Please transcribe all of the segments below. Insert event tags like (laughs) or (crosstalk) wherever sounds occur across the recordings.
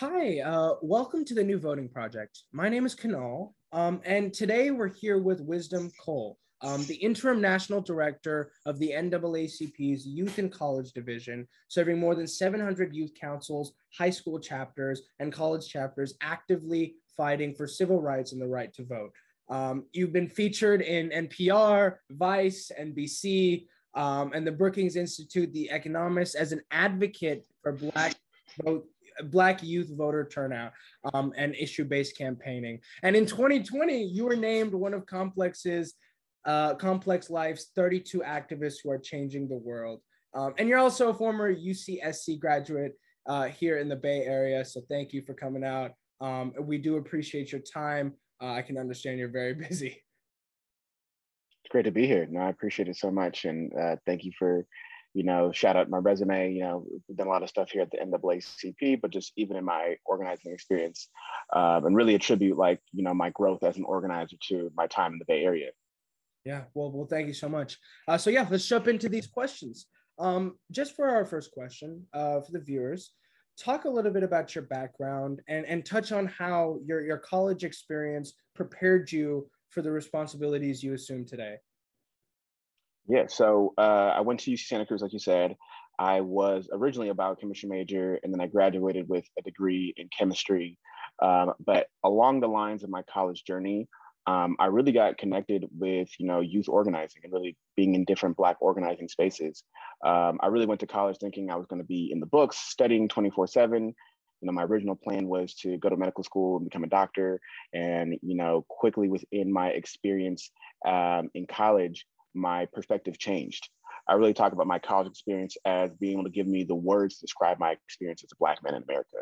Hi, uh, welcome to the New Voting Project. My name is Kanal, um, and today we're here with Wisdom Cole, um, the interim national director of the NAACP's Youth and College Division, serving more than 700 youth councils, high school chapters, and college chapters actively fighting for civil rights and the right to vote. Um, you've been featured in NPR, Vice, NBC, um, and the Brookings Institute, The Economist, as an advocate for Black vote black youth voter turnout um, and issue-based campaigning. And in 2020, you were named one of Complex's uh, Complex Life's 32 activists who are changing the world. Um, and you're also a former UCSC graduate uh, here in the Bay Area. So thank you for coming out. Um, we do appreciate your time. Uh, I can understand you're very (laughs) busy. It's great to be here. No, I appreciate it so much. And uh, thank you for you know, shout out my resume. You know, done a lot of stuff here at the NAACP, but just even in my organizing experience, um, and really attribute like you know my growth as an organizer to my time in the Bay Area. Yeah, well, well, thank you so much. Uh, so yeah, let's jump into these questions. Um, just for our first question, uh, for the viewers, talk a little bit about your background and and touch on how your your college experience prepared you for the responsibilities you assume today. Yeah, so uh, I went to UC Santa Cruz, like you said. I was originally a biochemistry major, and then I graduated with a degree in chemistry. Um, but along the lines of my college journey, um, I really got connected with you know youth organizing and really being in different Black organizing spaces. Um, I really went to college thinking I was going to be in the books, studying twenty four seven. You know, my original plan was to go to medical school and become a doctor. And you know, quickly within my experience um, in college, my perspective changed. I really talk about my college experience as being able to give me the words to describe my experience as a Black man in America.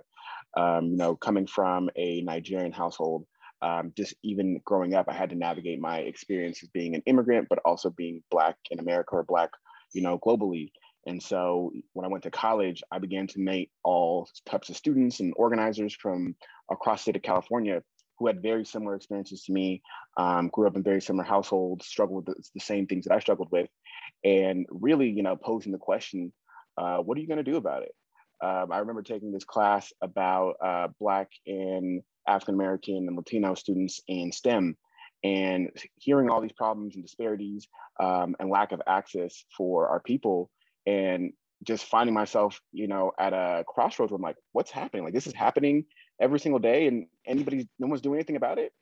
Um, you know, coming from a Nigerian household, um, just even growing up, I had to navigate my experience as being an immigrant, but also being Black in America or Black, you know, globally. And so when I went to college, I began to meet all types of students and organizers from across the state of California who had very similar experiences to me, um, grew up in very similar households, struggled with the, the, same things that I struggled with, and really, you know, posing the question, uh, what are you going to do about it? Um, I remember taking this class about uh, Black and African American and Latino students in STEM, and hearing all these problems and disparities um, and lack of access for our people, and just finding myself, you know, at a crossroads where I'm like, what's happening? Like this is happening every single day and anybody, no one's doing anything about it.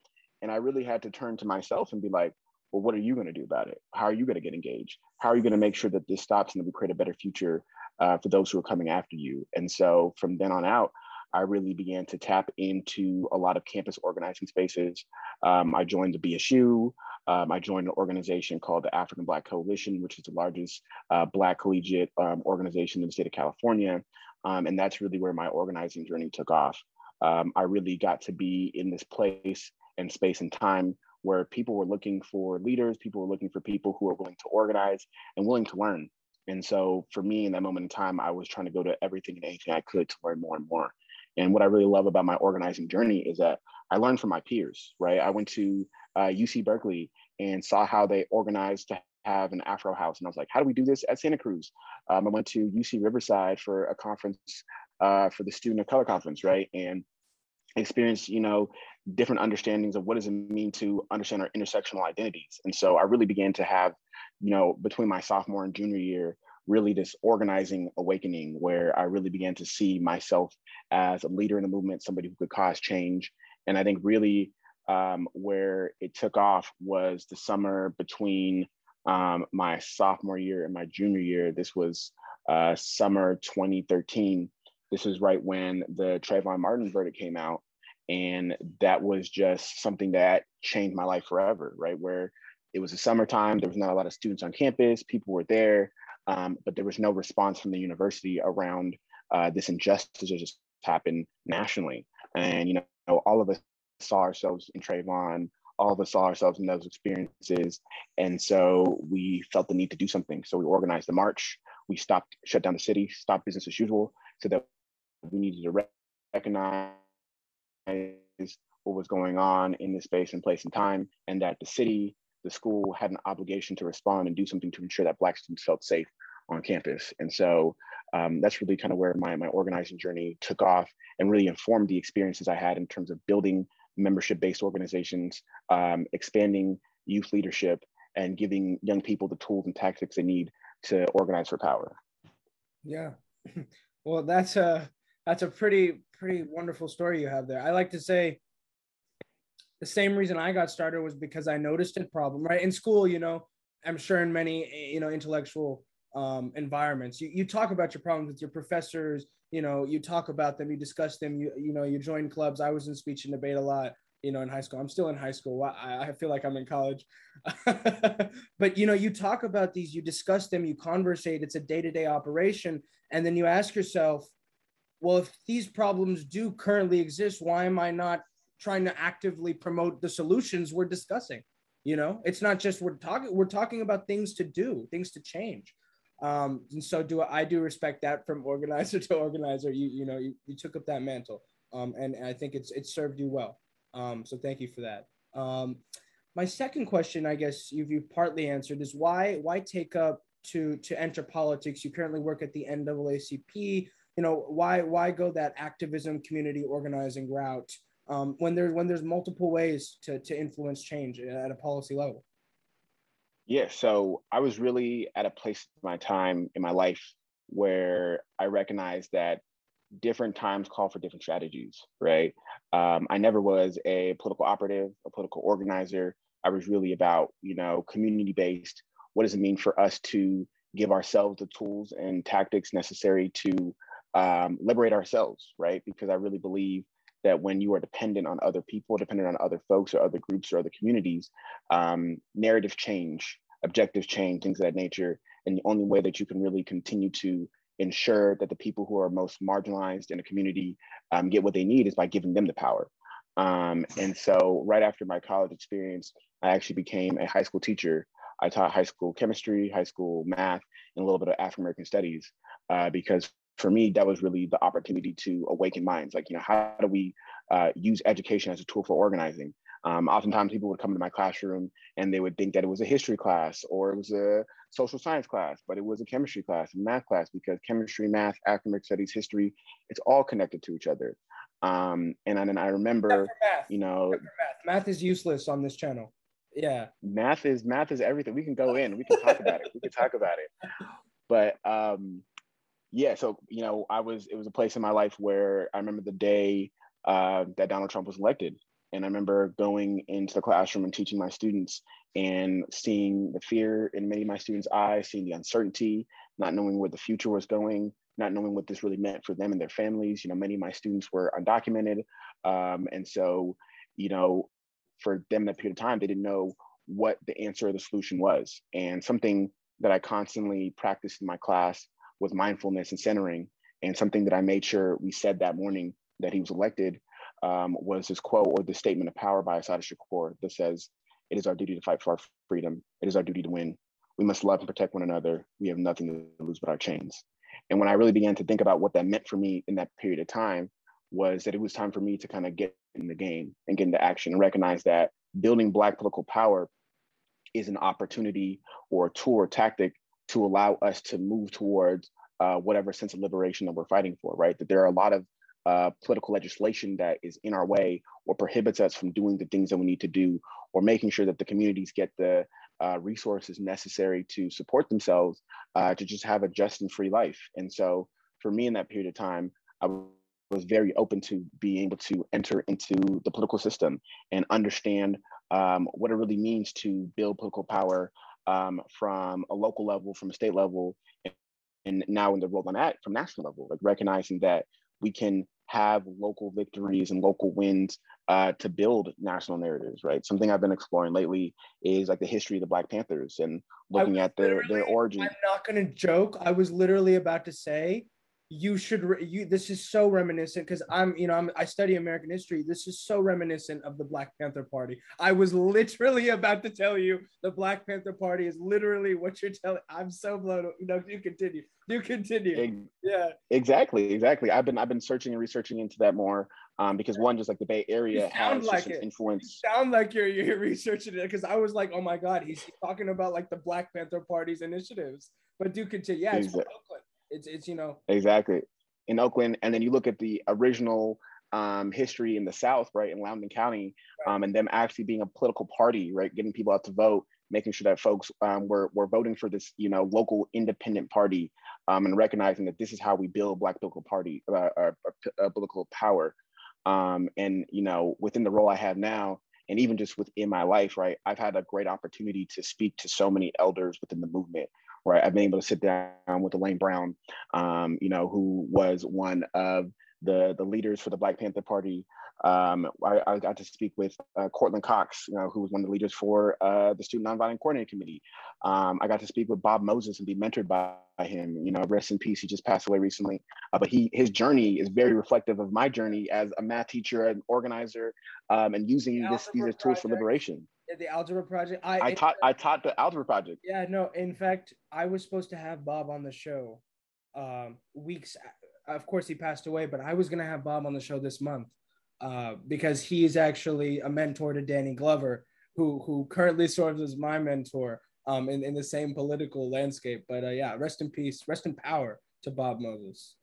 And I really had to turn to myself and be like, well, what are you going to do about it? How are you going to get engaged? How are you going to make sure that this stops and that we create a better future uh, for those who are coming after you? And so from then on out, I really began to tap into a lot of campus organizing spaces. Um, I joined the BSU. Um, I joined an organization called the African Black Coalition, which is the largest uh, Black collegiate um, organization in the state of California. Um, and that's really where my organizing journey took off um, I really got to be in this place and space and time where people were looking for leaders, people were looking for people who were willing to organize and willing to learn. And so for me in that moment in time, I was trying to go to everything and anything I could to learn more and more. And what I really love about my organizing journey is that I learned from my peers, right? I went to uh, UC Berkeley and saw how they organized to have an Afro house. And I was like, how do we do this at Santa Cruz? Um, I went to UC Riverside for a conference uh, for the Student of Color Conference, right? And experience, you know, different understandings of what does it mean to understand our intersectional identities. And so I really began to have, you know, between my sophomore and junior year, really this organizing awakening where I really began to see myself as a leader in the movement, somebody who could cause change. And I think really um, where it took off was the summer between um, my sophomore year and my junior year. This was uh, summer 2013 this is right when the Trayvon Martin verdict came out. And that was just something that changed my life forever, right? Where it was the summertime, there was not a lot of students on campus, people were there, um, but there was no response from the university around uh, this injustice that just happened nationally. And, you know, all of us saw ourselves in Trayvon, all of us saw ourselves in those experiences. And so we felt the need to do something. So we organized the march. We stopped, shut down the city, stopped business as usual so that we needed to recognize what was going on in this space and place and time, and that the city, the school had an obligation to respond and do something to ensure that Black students felt safe on campus. And so um, that's really kind of where my, my organizing journey took off and really informed the experiences I had in terms of building membership-based organizations, um, expanding youth leadership, and giving young people the tools and tactics they need to organize for power. Yeah, (clears throat) well, that's a that's a pretty pretty wonderful story you have there. I like to say the same reason I got started was because I noticed a problem. Right in school, you know, I'm sure in many you know intellectual um, environments, you you talk about your problems with your professors. You know, you talk about them, you discuss them. You you know, you join clubs. I was in speech and debate a lot you know, in high school. I'm still in high school. I, I feel like I'm in college. (laughs) but, you know, you talk about these, you discuss them, you conversate. It's a day to day operation. And then you ask yourself, well, if these problems do currently exist, why am I not trying to actively promote the solutions we're discussing? You know, it's not just we're talking, we're talking about things to do, things to change. Um, and so do I do respect that from organizer (laughs) to organizer. You, you know, you, you took up that mantle. Um, and, and I think it's, it served you well. Um, so thank you for that. Um, my second question, I guess you've, you've partly answered, is why why take up to to enter politics? You currently work at the NAACP. You know why why go that activism, community organizing route um, when there's when there's multiple ways to to influence change at a policy level? Yeah, so I was really at a place in my time in my life where I recognized that different times call for different strategies, right? Um, I never was a political operative, a political organizer. I was really about, you know, community based. What does it mean for us to give ourselves the tools and tactics necessary to um, liberate ourselves, right? Because I really believe that when you are dependent on other people, dependent on other folks or other groups or other communities, um, narrative change, objective change, things of that nature. And the only way that you can really continue to ensure that the people who are most marginalized in a community um, get what they need is by giving them the power. Um, and so, right after my college experience, I actually became a high school teacher. I taught high school chemistry, high school math, and a little bit of African American studies uh, because for me, that was really the opportunity to awaken minds. Like, you know, how do we uh, use education as a tool for organizing? Um, oftentimes people would come to my classroom and they would think that it was a history class or it was a social science class, but it was a chemistry class and math class because chemistry, math, academic studies, history, it's all connected to each other. Um, and then I remember, you know, math. math is useless on this channel. Yeah. Math is math is everything. We can go in, we can talk about it. We can talk (laughs) about it. But um, yeah, so you know, I was it was a place in my life where I remember the day uh, that Donald Trump was elected, and I remember going into the classroom and teaching my students and seeing the fear in many of my students' eyes, seeing the uncertainty, not knowing where the future was going, not knowing what this really meant for them and their families. You know, many of my students were undocumented. Um, and so, you know, for them in that period of time, they didn't know what the answer or the solution was. And something that I constantly practiced in my class was mindfulness and centering. And something that I made sure we said that morning that he was elected um, was this quote or the statement of power by Assata Shakur that says, It is our duty to fight for our freedom. It is our duty to win. We must love and protect one another. We have nothing to lose but our chains. And when I really began to think about what that meant for me in that period of time, was that it was time for me to kind of get in the game and get into action and recognize that building Black political power is an opportunity or a tool or tactic to allow us to move towards uh, whatever sense of liberation that we're fighting for, right? That there are a lot of uh, political legislation that is in our way or prohibits us from doing the things that we need to do or making sure that the communities get the uh, resources necessary to support themselves uh, to just have a just and free life. And so for me in that period of time, I was very open to being able to enter into the political system and understand um, what it really means to build political power um, from a local level, from a state level, and now in the role I'm at from national level, like recognizing that we can have local victories and local wins uh, to build national narratives, right? Something I've been exploring lately is like the history of the Black Panthers and looking at their their origin. I'm not going to joke. I was literally about to say you should re- you this is so reminiscent because i'm you know I'm, i study american history. This is so reminiscent of the black panther party. I was literally (laughs) about to tell you the black panther party is literally what you're telling i'm so blown you know you continue you continue. Yeah. exactly exactly. I've been i've been searching and researching into that more um, because one just like the bay area has like influence you sound like you're you're (laughs) researching it because i was like oh my god he's talking about like the black panther party's initiatives. But do continue yeah it's exactly. It's it's you know. Exactly. In Oakland, and then you look at the original um, history in the South, right, in Lowndes County, um, and them actually being a political party, right, getting people out to vote, making sure that folks um, were were voting for this, you know, local independent party, um, and recognizing that this is how we build Black political party, uh, uh, uh, political power, um, and you know, within the role I have now, and even just within my life, right, I've had a great opportunity to speak to so many elders within the movement, right? I've been able to sit down with Elaine Brown, um, you know, who was one of the the leaders for the Black Panther Party. Um, I, I, got to speak with uh, Courtland Cox, you know, who was one of the leaders for uh, the Student Nonviolent Coordinating Committee. Um, I got to speak with Bob Moses and be mentored by him. You know, rest in peace. He just passed away recently, uh, but he his journey is very reflective of my journey as a math teacher, an organizer, um, and using this, these tools for liberation. The algebra project. I, I taught I taught the algebra project. Yeah, no. In fact, I was supposed to have Bob on the show um, weeks of course he passed away, but I was gonna have Bob on the show this month uh, because he is actually a mentor to Danny Glover, who who currently serves as my mentor um, in, in the same political landscape. But uh, yeah, rest in peace, rest in power to Bob Moses.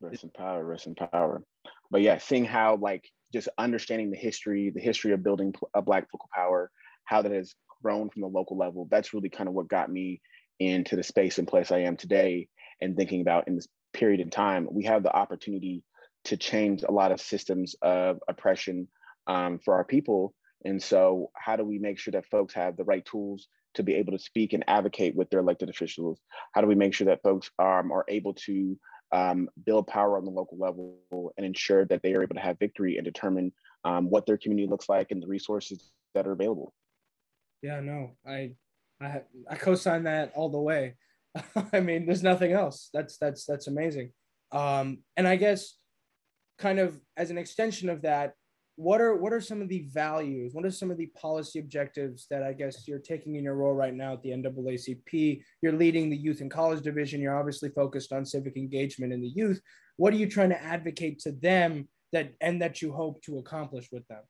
Rest in power, rest in power. But yeah, seeing how like just understanding the history, the history of building a Black political power, how that has grown from the local level. That's really kind of what got me into the space and place I am today, and thinking about in this period in time, we have the opportunity to change a lot of systems of oppression um, for our people. And so, how do we make sure that folks have the right tools to be able to speak and advocate with their elected officials? How do we make sure that folks um, are able to um, build power on the local level and ensure that they are able to have victory and determine um, what their community looks like and the resources that are available? Yeah, no, I I, I co-sign that all the way. (laughs) I mean, there's nothing else. That's that's that's amazing. Um, and I guess, kind of as an extension of that, what are what are some of the values? What are some of the policy objectives that I guess you're taking in your role right now at the NAACP? You're leading the youth and college division. You're obviously focused on civic engagement in the youth. What are you trying to advocate to them that and that you hope to accomplish with them?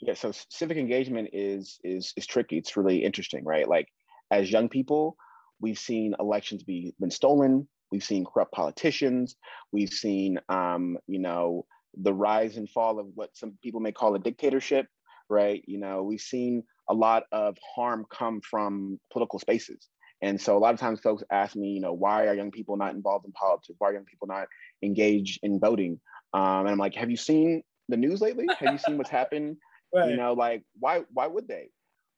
Yeah, so civic engagement is is is tricky. It's really interesting, right? Like as young people, We've seen elections be been stolen. We've seen corrupt politicians. We've seen, um, you know, the rise and fall of what some people may call a dictatorship, right? You know, we've seen a lot of harm come from political spaces. And so a lot of times folks ask me, you know, why are young people not involved in politics? Why are young people not engaged in voting? Um, and I'm like, have you seen the news lately? Have you seen what's happened? (laughs) Right. You know, like why why would they?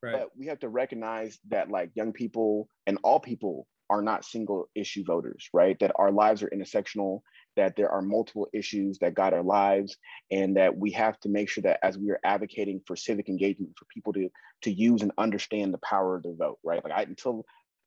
Right. But we have to recognize that like young people and all people are not single issue voters, right? That our lives are intersectional, that there are multiple issues that guide our lives, and that we have to make sure that as we are advocating for civic engagement, for people to to use and understand the power of their vote, right? Like I until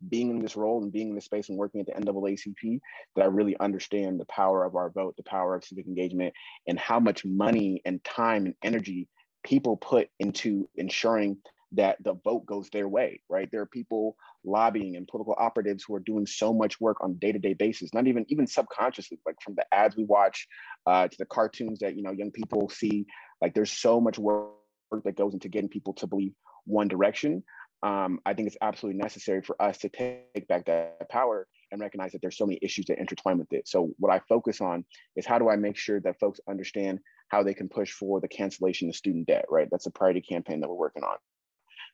being in this role and being in this space and working at the NAACP, that I really understand the power of our vote, the power of civic engagement, and how much money and time and energy people put into ensuring that the vote goes their way, right? There are people lobbying and political operatives who are doing so much work on day-to-day basis, not even even subconsciously, like from the ads we watch uh, to the cartoons that you know young people see. Like there's so much work that goes into getting people to believe one direction. Um, I think it's absolutely necessary for us to take back that power and recognize that there's so many issues that intertwine with it. So what I focus on is how do I make sure that folks understand how they can push for the cancellation of student debt, right? That's a priority campaign that we're working on.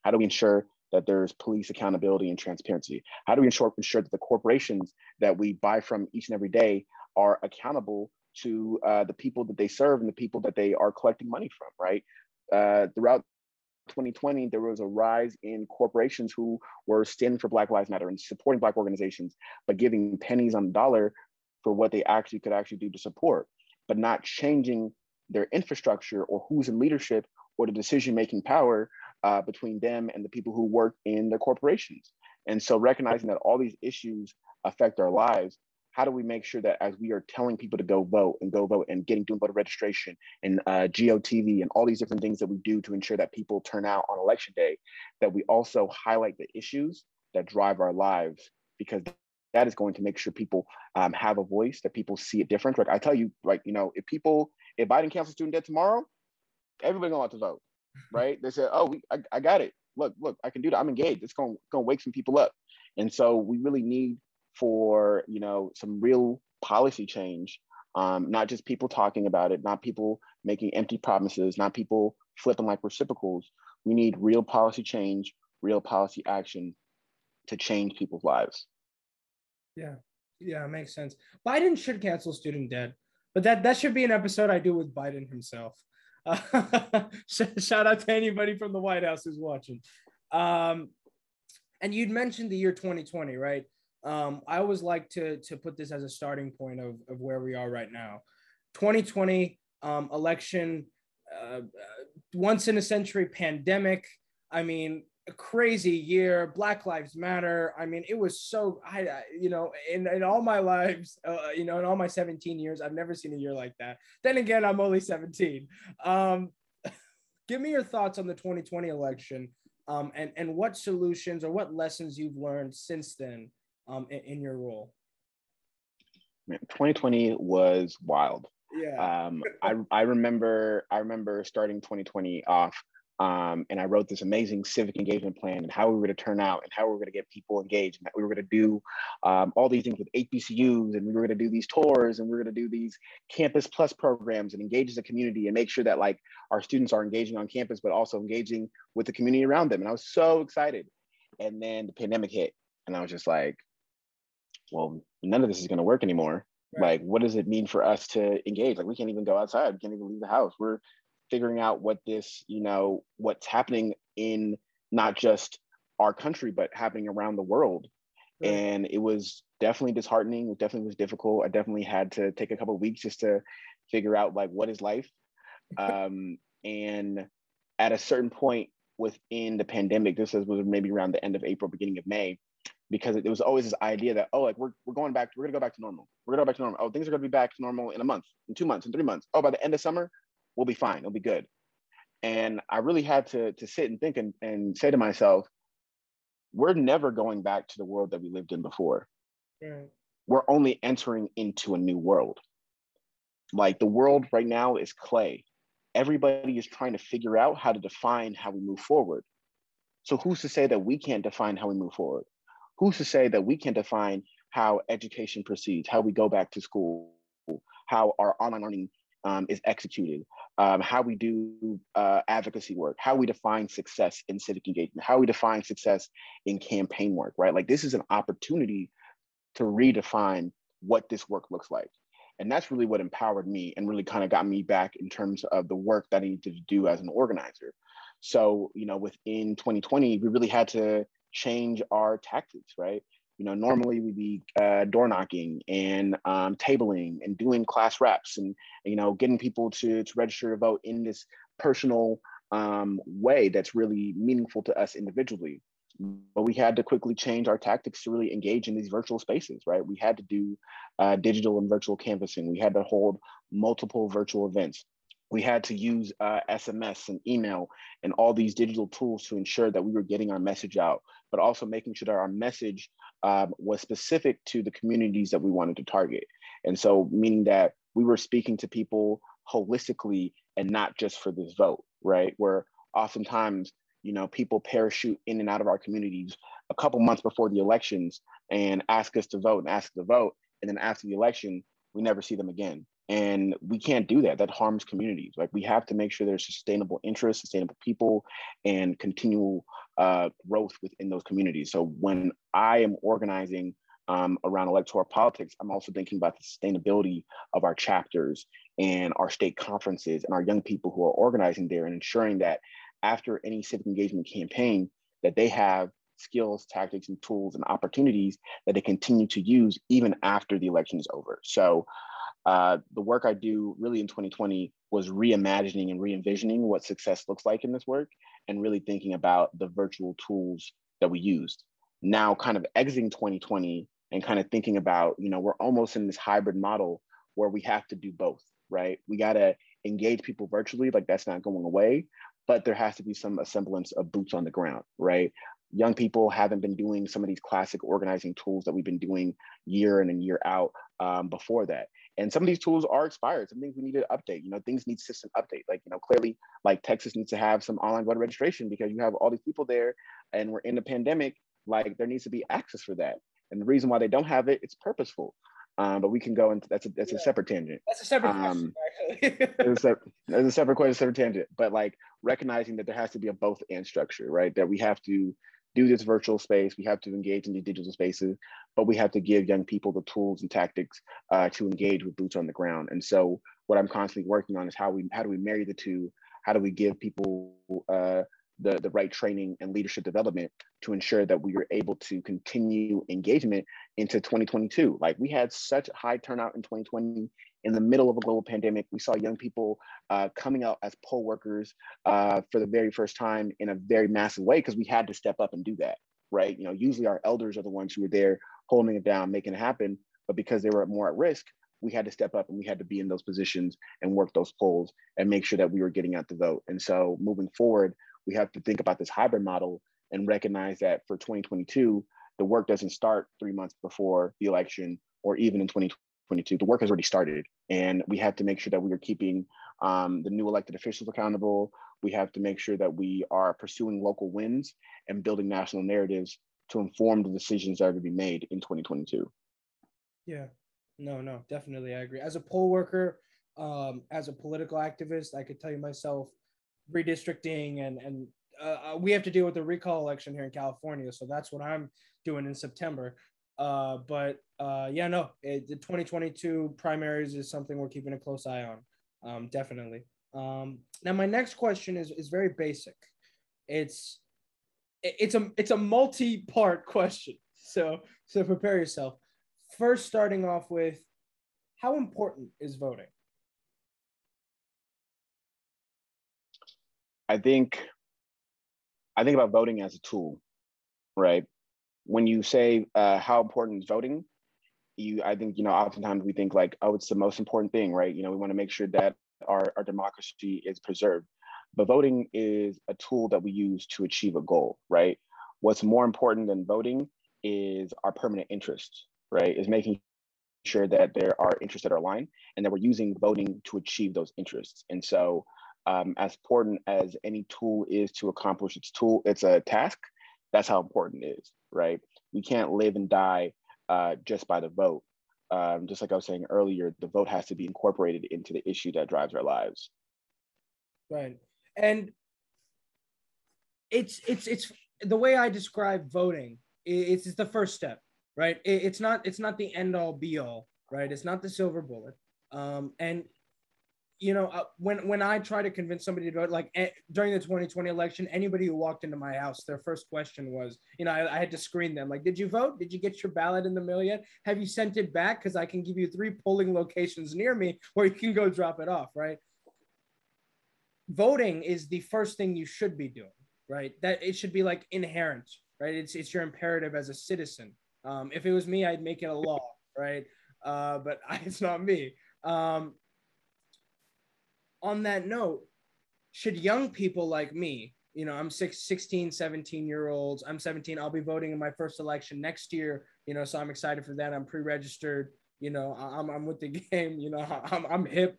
How do we ensure that there's police accountability and transparency? How do we ensure, ensure that the corporations that we buy from each and every day are accountable to uh, the people that they serve and the people that they are collecting money from, right? Uh, throughout 2020, there was a rise in corporations who were standing for Black Lives Matter and supporting Black organizations, but giving pennies on the dollar for what they actually could actually do to support, but not changing their infrastructure or who's in leadership or the decision making power uh, between them and the people who work in their corporations. And so recognizing that all these issues affect our lives, how do we make sure that as we are telling people to go vote and go vote and getting doing voter registration and uh, GOTV and all these different things that we do to ensure that people turn out on election day, that we also highlight the issues that drive our lives because that is going to make sure people um, have a voice, that people see it different. Like I tell you, like, you know, if people, if Biden cancels student debt tomorrow, everybody gonna want to vote right? They said, "Oh, we, I, I got it. Look, look, I can do that. I'm engaged. It's going to wake some people up." And so we really need for you know some real policy change um, not just people talking about it not people making empty promises not people flipping like reciprocals we need real policy change real policy action to change people's lives yeah yeah makes sense biden should cancel student debt but that that should be an episode i do with biden himself uh, (laughs) shout out to anybody from the white house who's watching um, and you'd mentioned the year 2020 right um, I always like to to put this as a starting point of, of where we are right now. 2020 um, election, uh, uh, once in a century pandemic. I mean, a crazy year. Black Lives Matter. I mean, it was so. I, you know, in, in all my lives, uh, you know, in all my 17 years, I've never seen a year like that. Then again, I'm only 17. Um, (laughs) give me your thoughts on the 2020 election. Um, and, and what solutions or what lessons you've learned since then um, in, in your role? 2020 was wild. Yeah. Um, (laughs) I, I remember I remember starting 2020 off um, and I wrote this amazing civic engagement plan and how we were going to turn out and how we were going to get people engaged and that we were going to do um, all these things with HBCUs and we were going to do these tours and we were going to do these campus plus programs and engage the community and make sure that like our students are engaging on campus but also engaging with the community around them and I was so excited and then the pandemic hit and I was just like well, none of this is going to work anymore. Right. Like, what does it mean for us to engage? Like, we can't even go outside. We can't even leave the house. We're figuring out what this, you know, what's happening in not just our country, but happening around the world. Right. And it was definitely disheartening. It definitely was difficult. I definitely had to take a couple of weeks just to figure out like what is life. (laughs) um, and at a certain point within the pandemic, this was maybe around the end of April, beginning of May, because it, was always this idea that oh like we're, we're going back we're gonna go back to normal we're gonna go back to normal oh things are gonna be back to normal in a month in two months in three months oh by the end of summer we'll be fine. It'll be good. And i really had to to sit and think and, and say to myself we're never going back to the world that we lived in before. Right. we're only entering into a new world. Like the world right now is clay. Everybody is trying to figure out how to define how we move forward. So who's to say that we can't define how we move forward? Who's to say that we can't define how education proceeds, how we go back to school, how our online learning um, is executed, um, how we do uh, advocacy work, how we define success in civic engagement, how we define success in campaign work, right? Like this is an opportunity to redefine what this work looks like. And that's really what empowered me and really kind of got me back in terms of the work that I needed to do as an organizer. So, you know, within 2020, we really had to change our tactics, right? You know, normally we'd be uh, door knocking and um, tabling and doing class reps and, you know, getting people to, to register to vote in this personal um, way that's really meaningful to us individually. But we had to quickly change our tactics to really engage in these virtual spaces, right? We had to do uh, digital and virtual canvassing. We had to hold multiple virtual events we had to use uh, SMS and email and all these digital tools to ensure that we were getting our message out, but also making sure that our message um, was specific to the communities that we wanted to target. And so, meaning that we were speaking to people holistically and not just for this vote, right? Where oftentimes, you know, people parachute in and out of our communities a couple months before the elections and ask us to vote and ask to vote. And then after the election, we never see them again. And we can't do that. That harms communities. Like we have to make sure there's sustainable interest, sustainable people, and continual uh, growth within those communities. So when I am organizing um, around electoral politics, I'm also thinking about the sustainability of our chapters and our state conferences and our young people who are organizing there and ensuring that after any civic engagement campaign, that they have skills, tactics, and tools and opportunities that they continue to use even after the election is over. So uh, the work I do really in 2020 was reimagining and re-envisioning what success looks like in this work and really thinking about the virtual tools that we used. Now kind of exiting 2020 and kind of thinking about, you know, we're almost in this hybrid model where we have to do both, right? We got to engage people virtually, like that's not going away, but there has to be some semblance of boots on the ground, right? Young people haven't been doing some of these classic organizing tools that we've been doing year in and year out um, before that and some of these tools are expired some things we need to update you know things need system update like you know clearly like texas needs to have some online voter registration because you have all these people there and we're in the pandemic like there needs to be access for that And the reason why they don't have it, it's purposeful. Um, but we can go into that's a that's yeah. a separate tangent. That's a separate um, question, there's, a, (laughs) there's a separate question, separate tangent. But like recognizing that there has to be a both and structure, right? That we have to do this virtual space, we have to engage in these digital spaces, but we have to give young people the tools and tactics uh, to engage with boots on the ground. And so what I'm constantly working on is how we how do we marry the two? How do we give people uh, the, the right training and leadership development to ensure that we are able to continue engagement into 2022. Like we had such high turnout in 2020 in the middle of a global pandemic. We saw young people uh, coming out as poll workers uh, for the very first time in a very massive way because we had to step up and do that, right? You know, usually our elders are the ones who were there holding it down, making it happen. But because they were more at risk, we had to step up and we had to be in those positions and work those polls and make sure that we were getting out the vote. And so moving forward, we have to think about this hybrid model and recognize that for 2022, the work doesn't start three months before the election or even in 2022. The work has already started, and we have to make sure that we are keeping um, the new elected officials accountable. We have to make sure that we are pursuing local wins and building national narratives to inform the decisions that are to be made in 2022. Yeah, no, no, definitely, I agree. As a poll worker, um, as a political activist, I could tell you myself, redistricting and and uh, uh, we have to deal with the recall election here in California. So that's what I'm doing in September. Uh, but uh, yeah, no, it, the 2022 primaries is something we're keeping a close eye on. Um, definitely. Um, now, my next question is is very basic. It's it's a it's a multi-part question. So so prepare yourself. First, starting off with, how important is voting? I think I think about voting as a tool, right? When you say uh, how important is voting, you I think you know oftentimes we think like oh it's the most important thing, right? You know we want to make sure that our, our democracy is preserved, but voting is a tool that we use to achieve a goal, right? What's more important than voting is our permanent interests, right? Is making sure that there are interests that are aligned and that we're using voting to achieve those interests. And so um, as important as any tool is to accomplish its tool, it's a task. That's how important it is, right? We can't live and die uh, just by the vote. Um, just like I was saying earlier, the vote has to be incorporated into the issue that drives our lives. Right, and it's it's it's the way I describe voting. It's, it's the first step, right? It, it's not it's not the end all be all, right? It's not the silver bullet. Um, and you know, uh, when when I try to convince somebody to vote, like eh, during the 2020 election, anybody who walked into my house, their first question was, you know, I, I, had to screen them, like, did you vote? Did you get your ballot in the mail yet? Have you sent it back? Because I can give you three polling locations near me where you can go drop it off, right? Voting is the first thing you should be doing, right? That it should be like inherent, right? It's it's your imperative as a citizen. Um, if it was me, I'd make it a law, right? Uh, but I, (laughs) it's not me. Um, on that note, should young people like me, you know, I'm six, 16, 17 year olds, I'm 17, I'll be voting in my first election next year, you know, so I'm excited for that. I'm pre-registered, you know, I'm, I'm with the (laughs) game, you know, I'm, I'm hip,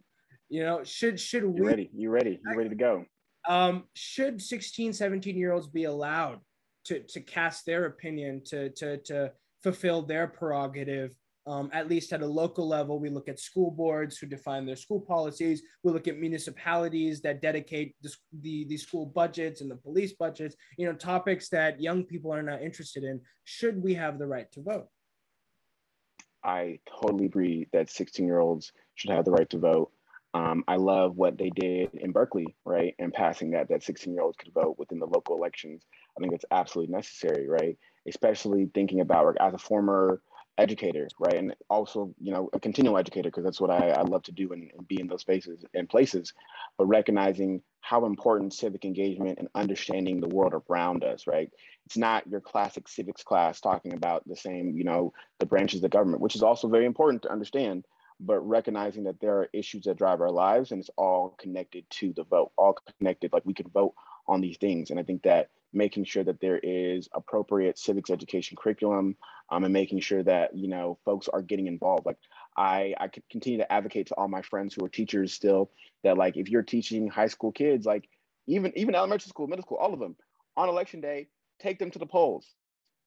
you know, should, should we, you ready, you ready, you ready to go. Um, should 16, 17 year olds be allowed to, to cast their opinion, to, to, to fulfill their prerogative um, at least at a local level. We look at school boards who define their school policies. We look at municipalities that dedicate the, the, the school budgets and the police budgets, you know, topics that young people are not interested in. Should we have the right to vote? I totally agree that 16 year olds should have the right to vote. Um, I love what they did in Berkeley, right? And passing that, that 16 year olds could vote within the local elections. I think it's absolutely necessary, right? Especially thinking about as a former educator, right? And also, you know, a continual educator, because that's what I, I love to do and, and, be in those spaces and places, but recognizing how important civic engagement and understanding the world around us, right? It's not your classic civics class talking about the same, you know, the branches of government, which is also very important to understand, but recognizing that there are issues that drive our lives and it's all connected to the vote, all connected, like we can vote on these things. And I think that making sure that there is appropriate civics education curriculum um, and making sure that you know folks are getting involved like i i could continue to advocate to all my friends who are teachers still that like if you're teaching high school kids like even even elementary school middle school all of them on election day take them to the polls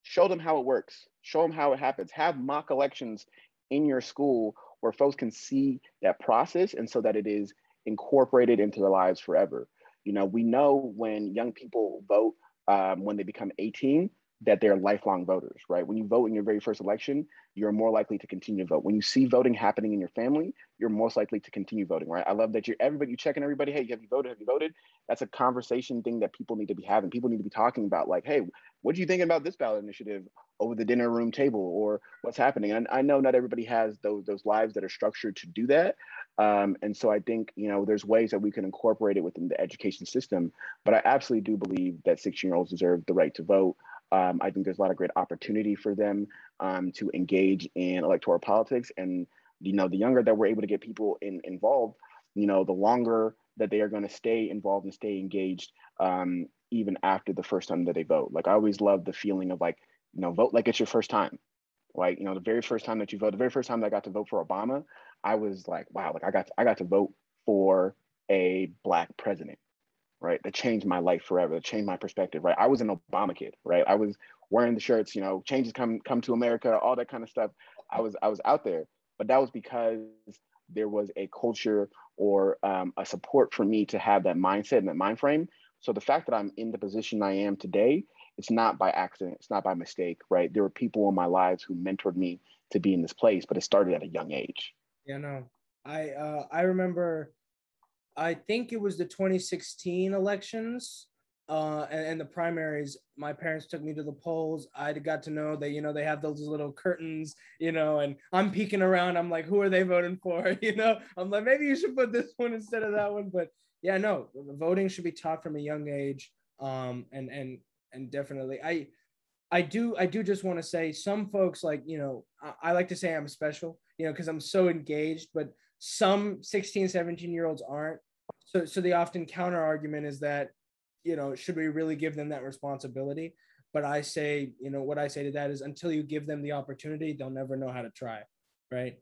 show them how it works. Show them how it happens. Have mock elections in your school where folks can see that process and so that it is incorporated into their lives forever. You know, we know when young people vote um, when they become 18, that they're lifelong voters, right? When you vote in your very first election, you're more likely to continue to vote. When you see voting happening in your family, you're most likely to continue voting, right? I love that you're everybody, you're checking everybody, hey, have you voted? Have you voted? That's a conversation thing that people need to be having. People need to be talking about, like, hey, what are you thinking about this ballot initiative over the dinner room table or what's happening? And I know not everybody has those those lives that are structured to do that. Um, and so I think, you know, there's ways that we can incorporate it within the education system. But I absolutely do believe that 16 year olds deserve the right to vote. Um, I think there's a lot of great opportunity for them um, to engage in electoral politics. And, you know, the younger that we're able to get people in, involved, you know, the longer that they are going to stay involved and stay engaged um, even after the first time that they vote. Like I always love the feeling of like, you know, vote like it's your first time. Like, you know, the very first time that you vote, the very first time that I got to vote for Obama, I was like, wow, like I got to, I got to vote for a black president right? That changed my life forever. That changed my perspective, right? I was an Obama kid, right? I was wearing the shirts, you know, changes come come to America, all that kind of stuff. I was I was out there, but that was because there was a culture or um, a support for me to have that mindset and that mind frame. So the fact that I'm in the position I am today, it's not by accident, it's not by mistake, right? There were people in my lives who mentored me to be in this place, but it started at a young age. Yeah, no, I uh, I remember I think it was the 2016 elections uh, and, and, the primaries. My parents took me to the polls. I got to know that, you know, they have those little curtains, you know, and I'm peeking around. I'm like, who are they voting for? (laughs) You know, I'm like, maybe you should put this one instead of that one. But yeah, no, voting should be taught from a young age. Um, and, and, and definitely, I, I do, I do just want to say some folks like, you know, I, I like to say I'm special, you know, because I'm so engaged, but some 16 17 year olds aren't. So so the often counter argument is that you know should we really give them that responsibility? But i say you know what i say to that is until you give them the opportunity they'll never know how to try right?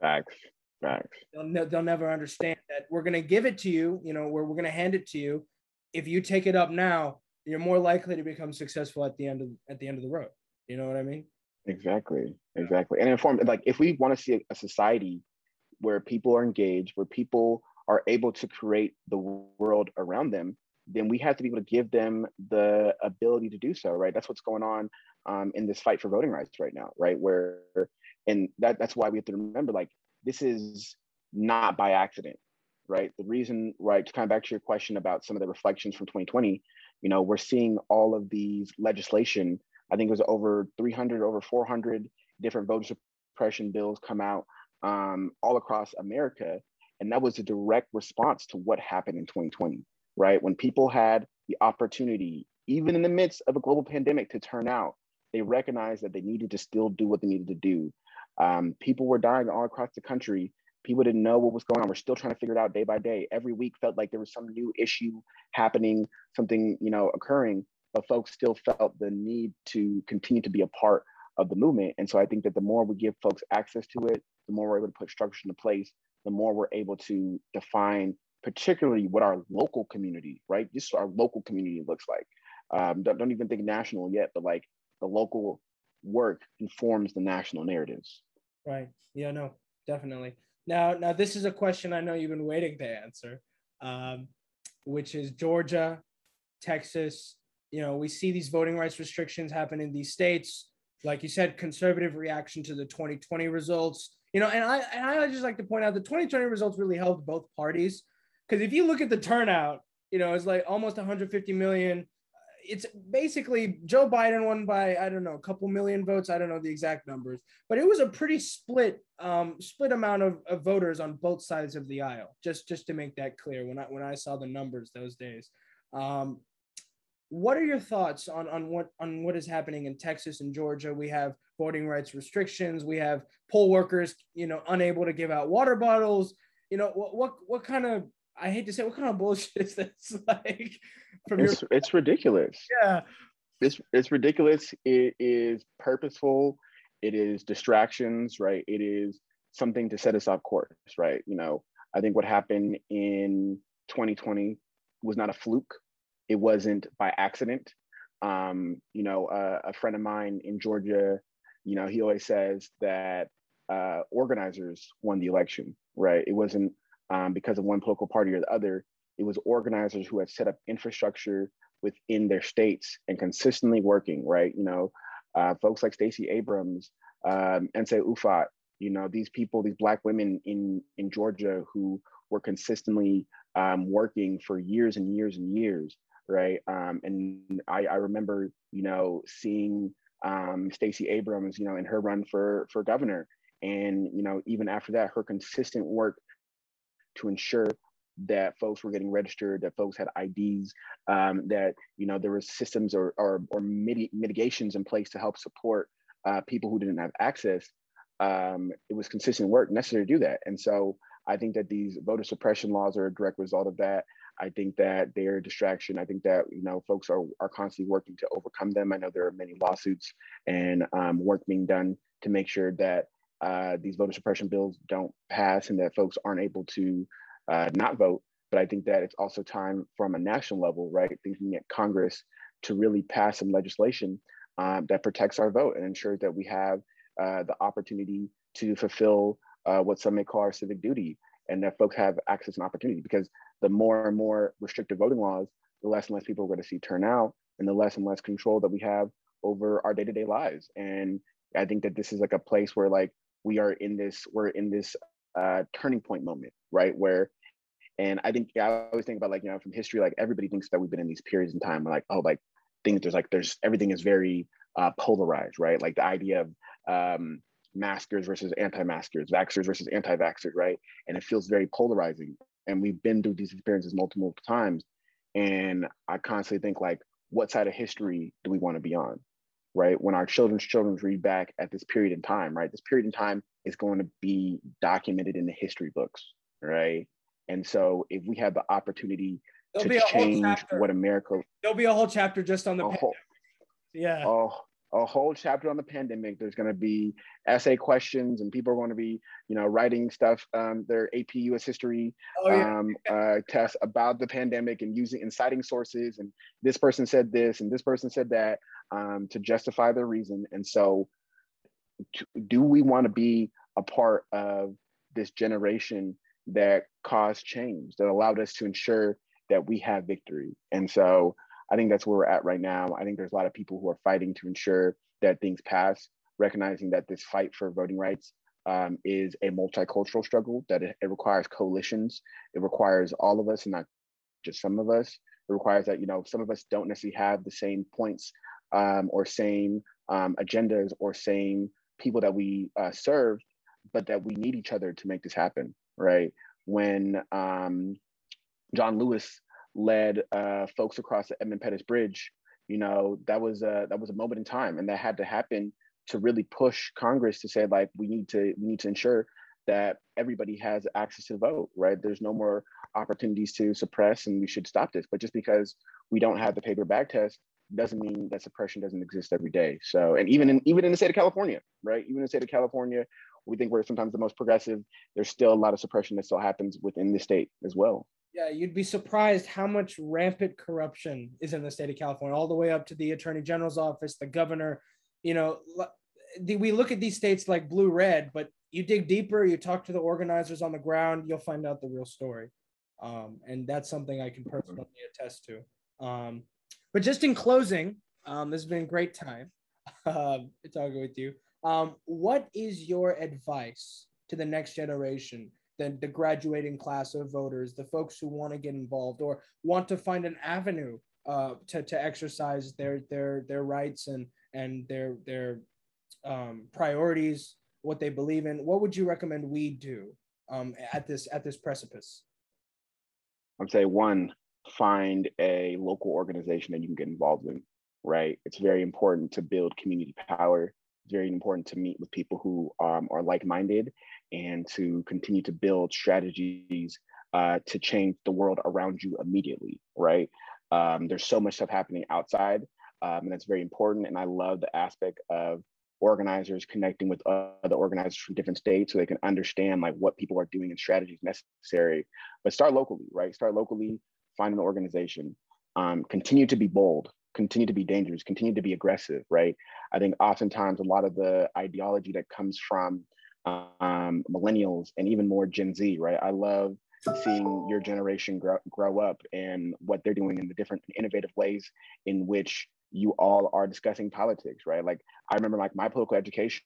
Facts facts. They'll, ne- they'll never understand that we're going to give it to you you know we're, we're going to hand it to you. If you take it up now you're more likely to become successful at the end of at the end of the road. You know what i mean? Exactly exactly. And inform like if we want to see a society where people are engaged, where people are able to create the world around them, then we have to be able to give them the ability to do so, right? That's what's going on um, in this fight for voting rights right now, right? Where, and that, that's why we have to remember, like, this is not by accident, right? The reason, right, to come back to your question about some of the reflections from 2020, you know, we're seeing all of these legislation. I think it was over 300, over 400 different voter suppression bills come out um, all across America. And that was a direct response to what happened in 2020, right? When people had the opportunity, even in the midst of a global pandemic, to turn out, they recognized that they needed to still do what they needed to do. Um, people were dying all across the country. People didn't know what was going on. We're still trying to figure it out day by day. Every week felt like there was some new issue happening, something you know occurring, but folks still felt the need to continue to be a part of the movement. And so I think that the more we give folks access to it, the more we're able to put structures into place, the more we're able to define particularly what our local community, right? Just our local community looks like. Um, don't, don't even think national yet, but like the local work informs the national narratives. Right. Yeah, no, definitely. Now, now this is a question I know you've been waiting to answer, um, which is Georgia, Texas. You know, we see these voting rights restrictions happen in these states. Like you said, conservative reaction to the 2020 results you know, and I and I just like to point out the 2020 results really helped both parties because if you look at the turnout, you know, it's like almost 150 million. It's basically Joe Biden won by I don't know a couple million votes. I don't know the exact numbers, but it was a pretty split um, split amount of, of voters on both sides of the aisle. Just just to make that clear, when I when I saw the numbers those days. Um, what are your thoughts on on what on what is happening in Texas and Georgia? We have voting rights restrictions. We have poll workers, you know, unable to give out water bottles. You know, what what what kind of I hate to say what kind of (laughs) bullshit is this (laughs) like? From it's, your- it's ridiculous. Yeah, it's it's ridiculous. It is purposeful. It is distractions, right? It is something to set us off course, right? You know, I think what happened in 2020 was not a fluke it wasn't by accident. Um, you know, uh, a friend of mine in Georgia, you know, he always says that uh, organizers won the election, right? It wasn't um, because of one political party or the other. It was organizers who had set up infrastructure within their states and consistently working, right? You know, uh, folks like Stacey Abrams, um, Nsé Ufot, you know, these people, these Black women in, in Georgia who were consistently um, working for years and years and years, right? Um, and I, I remember, you know, seeing um, Stacey Abrams, you know, in her run for for governor, and you know, even after that, her consistent work to ensure that folks were getting registered, that folks had IDs, um, that you know there were systems or or, or mit- mitigations in place to help support uh, people who didn't have access. Um, it was consistent work necessary to do that, and so I think that these voter suppression laws are a direct result of that. I think that they're a distraction. I think that you know folks are are constantly working to overcome them. I know there are many lawsuits and um, work being done to make sure that uh, these voter suppression bills don't pass and that folks aren't able to uh, not vote. But I think that it's also time from a national level, right, thinking at Congress to really pass some legislation um, that protects our vote and ensures that we have uh, the opportunity to fulfill uh, what some may call our civic duty, and that folks have access and opportunity. Because the more and more restrictive voting laws, the less and less people are going to see turnout, and the less and less control that we have over our day-to-day lives. And I think that this is like a place where like we are in this, we're in this uh, turning point moment, right? Where and I think I always think about like, you know, from history, like everybody thinks that we've been in these periods in time where like, oh, like things there's like there's everything is very uh, polarized, right? Like the idea of um, maskers versus anti-maskers, vaxxers versus anti-vaxxers, right? And it feels very polarizing. And we've been through these experiences multiple times. And I constantly think like, what side of history do we want to be on? Right? When our children's children read back at this period in time, right? This period in time is going to be documented in the history books, right? And so if we have the opportunity There'll to change what America there'll be a whole chapter just on the whole, yeah. Oh, a whole chapter on the pandemic. There's going to be essay questions, and people are going to be, you know, writing stuff, um, their AP US history oh, yeah. um, uh, tests about the pandemic and using and citing sources. And this person said this, and this person said that um, to justify their reason. And so, do we want to be a part of this generation that caused change, that allowed us to ensure that we have victory? And so, I think that's where we're at right now. I think there's a lot of people who are fighting to ensure that things pass, recognizing that this fight for voting rights um, is a multicultural struggle, that it, it, requires coalitions. It requires all of us and not just some of us. It requires that, you know, some of us don't necessarily have the same points um, or same um, agendas or same people that we uh, serve, but that we need each other to make this happen, right? When um, John Lewis led uh, folks across the Edmund Pettus Bridge, you know, that was a that was a moment in time, and that had to happen to really push Congress to say like we need to we need to ensure that everybody has access to vote, right? There's no more opportunities to suppress, and we should stop this. But just because we don't have the paper bag test doesn't mean that suppression doesn't exist every day. So, and even in even in the state of California, right? Even in the state of California, we think we're sometimes the most progressive. There's still a lot of suppression that still happens within the state as well. Yeah, you'd be surprised how much rampant corruption is in the state of California, all the way up to the attorney general's office, the governor. You know, we look at these states like blue red, but you dig deeper, you talk to the organizers on the ground, you'll find out the real story. Um, and that's something I can personally attest to. Um, but just in closing, um, this has been a great time (laughs) um, talking with you. Um, what is your advice to the next generation the, the graduating class of voters, the folks who want to get involved or want to find an avenue uh, to, to exercise their their their rights and and their their um, priorities, what they believe in. What would you recommend we do um, at this at this precipice? I'd say one, find a local organization that you can get involved in. Right, it's very important to build community power. It's very important to meet with people who um, are like-minded and to continue to build strategies uh, to change the world around you immediately, right? Um, there's so much stuff happening outside, um, and that's very important. And I love the aspect of organizers connecting with other organizers from different states so they can understand like what people are doing and strategies necessary. But start locally, right? Start locally, find an organization. Um, continue to be bold, continue to be dangerous, continue to be aggressive, right? I think oftentimes a lot of the ideology that comes from um, millennials and even more Gen Z, right? I love seeing your generation grow, grow up and what they're doing in the different innovative ways in which you all are discussing politics, right? Like I remember like my political education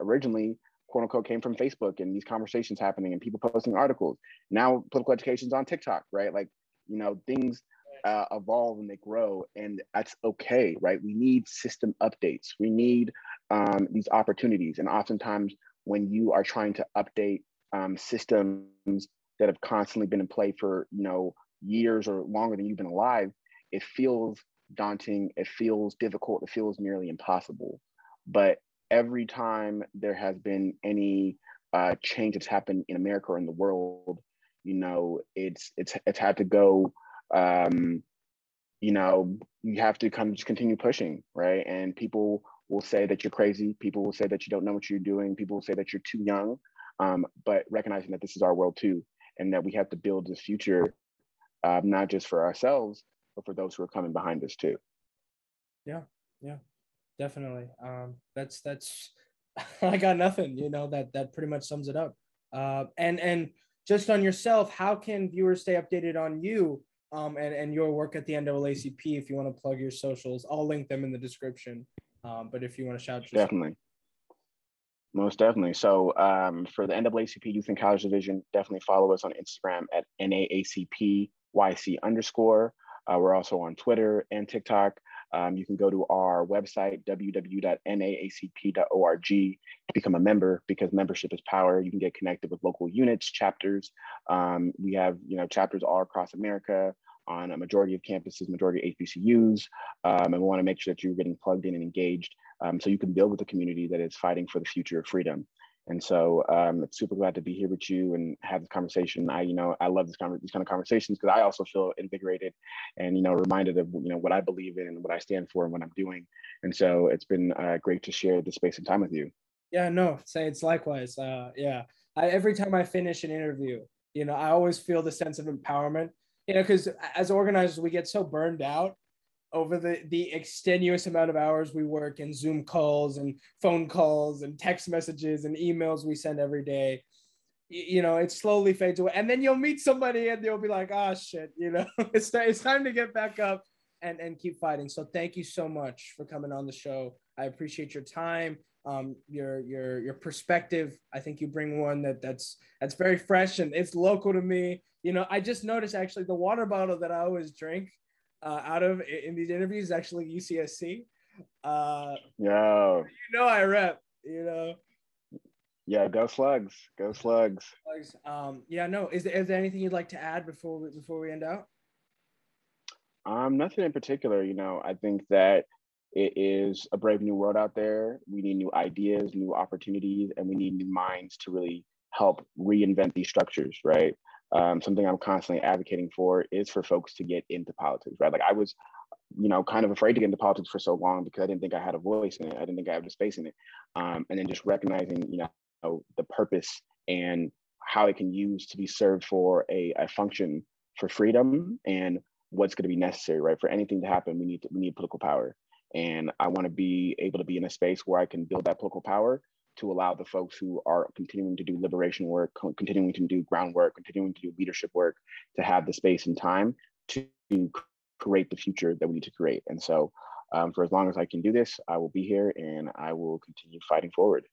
originally quote unquote came from Facebook and these conversations happening and people posting articles. Now political education's on TikTok, right? Like, you know, things uh, evolve and they grow and that's okay, right? We need system updates. We need um, these opportunities. And oftentimes when you are trying to update um, systems that have constantly been in play for, you know, years or longer than you've been alive, it feels daunting, it feels difficult, it feels nearly impossible. But every time there has been any uh, change that's happened in America or in the world, you know, it's it's it's had to go. Um, you know, you have to kind of just continue pushing, right? And people will say that you're crazy. People will say that you don't know what you're doing. People will say that you're too young. Um, but recognizing that this is our world too, and that we have to build this future, uh, not just for ourselves, but for those who are coming behind us too. Yeah, yeah, definitely. Um, that's that's (laughs) I got nothing. You know that that pretty much sums it up. Uh, and and just on yourself, how can viewers stay updated on you um, and and your work at the NAACP? If you want to plug your socials, I'll link them in the description. Um, but if you want to shout, definitely. Most definitely. So um, for the NAACP Youth and College Division, definitely follow us on Instagram at NAACPYC underscore. Uh, we're also on Twitter and TikTok. Um, you can go to our website, www.naacp.org, to become a member because membership is power. You can get connected with local units, chapters. Um, we have you know chapters all across America on a majority of campuses, majority of HBCUs, um, and we want to make sure that you're getting plugged in and engaged um, so you can build with a community that is fighting for the future of freedom. And so um, super glad to be here with you and have this conversation. I, you know, I love this con- these kind of conversations because I also feel invigorated and, you know, reminded of, you know, what I believe in and what I stand for and what I'm doing. And so it's been uh, great to share this space and time with you. Yeah, no, say it's likewise. Uh, yeah. I, every time I finish an interview, you know, I always feel the sense of empowerment, you know, because as organizers, we get so burned out over the the extenuous amount of hours we work in Zoom calls and phone calls and text messages and emails we send every day. You know, it slowly fades away, and then you'll meet somebody and they'll be like, "Ah, oh, shit," you know, (laughs) it's it's time to get back up and and keep fighting. So thank you so much for coming on the show. I appreciate your time, um, your your your perspective. I think you bring one that that's that's very fresh and it's local to me. You know, I just noticed actually the water bottle that I always drink uh, out of in these interviews actually UCSC. Uh, yeah. You know I rep. You know. Yeah, go slugs. Go slugs. slugs. Um, yeah, no. Is there, is there anything you'd like to add before we, before we end out? Um, nothing in particular. You know, I think that it is a brave new world out there. We need new ideas, new opportunities, and we need new minds to really help reinvent these structures, right? Um, something I'm constantly advocating for is for folks to get into politics, right? Like I was, you know, kind of afraid to get into politics for so long because I didn't think I had a voice in it. I didn't think I had a space in it. Um, and then just recognizing, you know, the purpose and how it can use to be served for a, a function for freedom and what's going to be necessary, right? For anything to happen, we need to, we need political power. And I want to be able to be in a space where I can build that political power to allow the folks who are continuing to do liberation work, continuing to do groundwork, continuing to do leadership work, to have the space and time to create the future that we need to create. And so, um, for as long as I can do this, I will be here and I will continue fighting forward.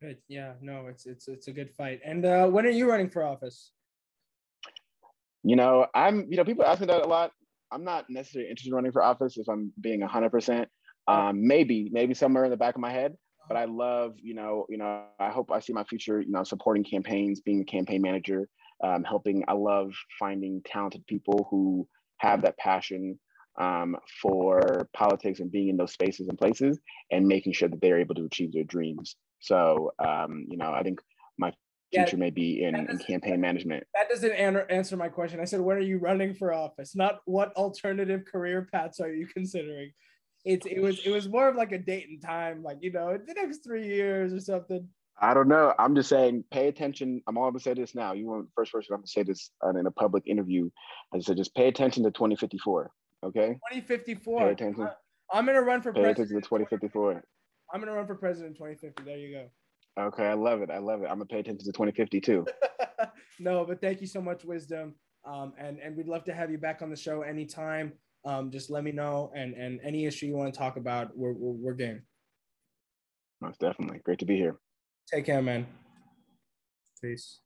Good. Yeah. No, it's it's it's a good fight. And uh, when are you running for office? You know, I'm. You know, people ask me that a lot. I'm not necessarily interested in running for office if I'm being 100. percent um, Maybe, maybe somewhere in the back of my head but I love, you know, you know, I hope I see my future, you know, supporting campaigns, being a campaign manager, um, helping. I love finding talented people who have that passion um, for politics and being in those spaces and places and making sure that they're able to achieve their dreams. So, um, you know, I think my future yeah, may be in, in campaign management. That doesn't answer my question. I said, when are you running for office? Not what alternative career paths are you considering? It's it was it was more of like a date and time, like you know, the next three years or something. I don't know. I'm just saying, pay attention. I'm all gonna say this now. You want the first person I'm gonna say this in a public interview. I said, just pay attention to 2054. Okay. 2054. Pay attention. I'm gonna run for Pay president. attention to 2054. I'm gonna run for president in 2050. There you go. Okay, I love it. I love it. I'm gonna pay attention to 2050 too. (laughs) no, but thank you so much, Wisdom. Um, and and we'd love to have you back on the show anytime. Um, just let me know, and and any issue you want to talk about, we're we're, we're game. Most definitely. Great to be here. Take care, man. Peace.